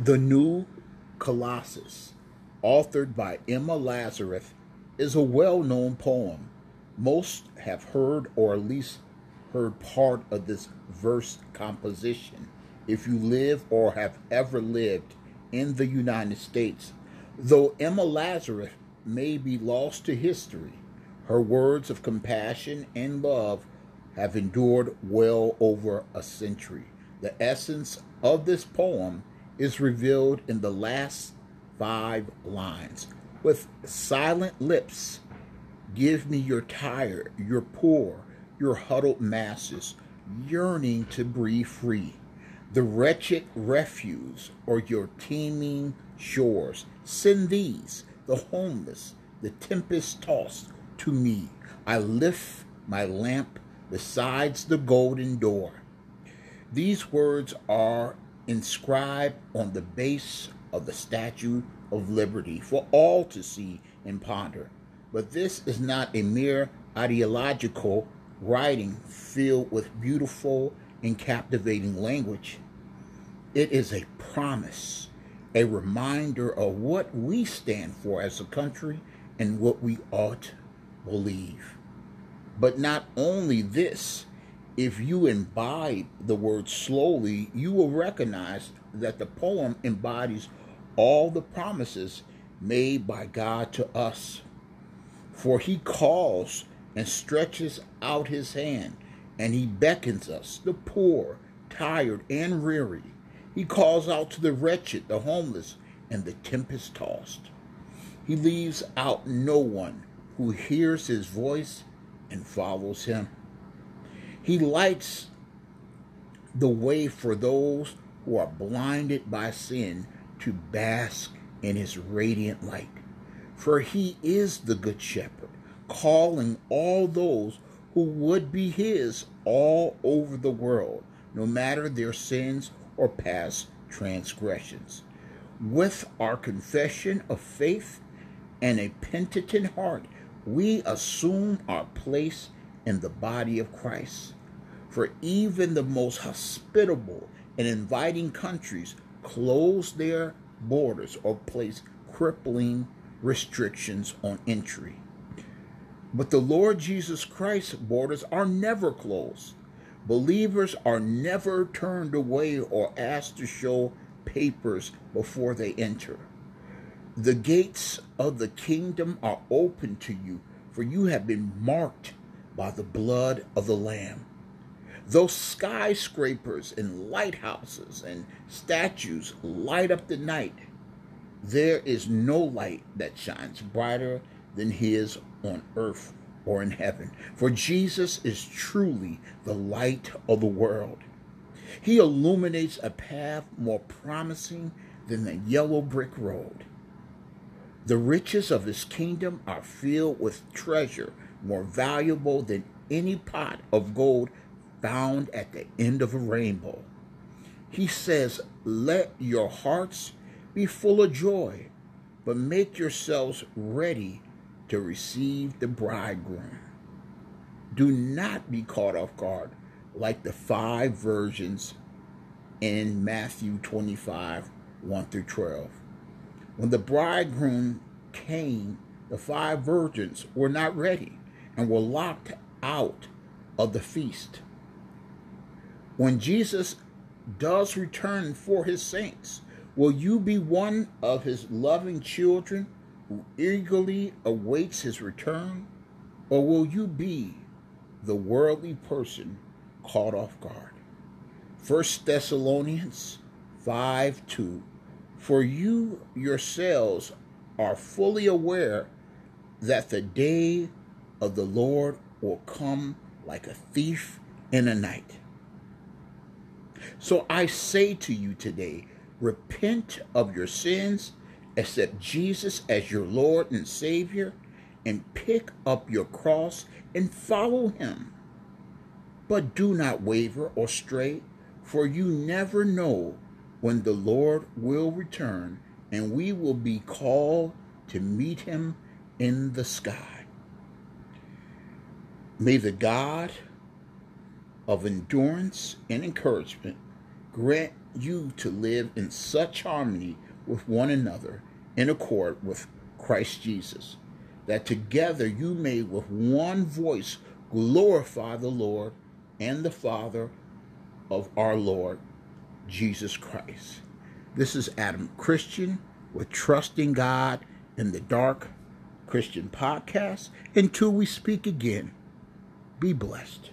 The New Colossus, authored by Emma Lazarus, is a well known poem. Most have heard or at least heard part of this verse composition if you live or have ever lived in the United States. Though Emma Lazarus may be lost to history, her words of compassion and love have endured well over a century. The essence of this poem is revealed in the last five lines. With silent lips, give me your tired, your poor, your huddled masses, yearning to breathe free. The wretched refuse or your teeming shores, send these, the homeless, the tempest tossed, to me. I lift my lamp besides the golden door. These words are inscribed on the base of the Statue of Liberty for all to see and ponder. But this is not a mere ideological writing filled with beautiful and captivating language. It is a promise, a reminder of what we stand for as a country and what we ought to believe. But not only this, if you imbibe the word slowly, you will recognize that the poem embodies all the promises made by God to us. For he calls and stretches out his hand, and he beckons us, the poor, tired, and weary. He calls out to the wretched, the homeless, and the tempest tossed. He leaves out no one who hears his voice and follows him. He lights the way for those who are blinded by sin to bask in his radiant light. For he is the good shepherd calling all those who would be his all over the world, no matter their sins or past transgressions. With our confession of faith and a penitent heart, we assume our place in the body of Christ. For even the most hospitable and inviting countries close their borders or place crippling restrictions on entry. But the Lord Jesus Christ's borders are never closed. Believers are never turned away or asked to show papers before they enter. The gates of the kingdom are open to you, for you have been marked by the blood of the Lamb. Those skyscrapers and lighthouses and statues light up the night. There is no light that shines brighter than his on earth or in heaven. For Jesus is truly the light of the world. He illuminates a path more promising than the yellow brick road. The riches of his kingdom are filled with treasure more valuable than any pot of gold found at the end of a rainbow. He says, Let your hearts be full of joy, but make yourselves ready to receive the bridegroom. Do not be caught off guard like the five virgins in Matthew 25 1 through 12. When the bridegroom came, the five virgins were not ready and were locked out of the feast. When Jesus does return for his saints, will you be one of his loving children who eagerly awaits his return? Or will you be the worldly person caught off guard? 1 Thessalonians 5 2. For you yourselves are fully aware that the day of the Lord will come like a thief in the night. So I say to you today, repent of your sins accept Jesus as your Lord and Savior, and pick up your cross and follow Him. But do not waver or stray, for you never know when the Lord will return, and we will be called to meet Him in the sky. May the God of endurance and encouragement grant you to live in such harmony with one another in accord with Christ Jesus, that together you may with one voice glorify the Lord and the Father of our Lord Jesus Christ. This is Adam Christian with Trusting God in the Dark Christian Podcast. Until we speak again, be blessed.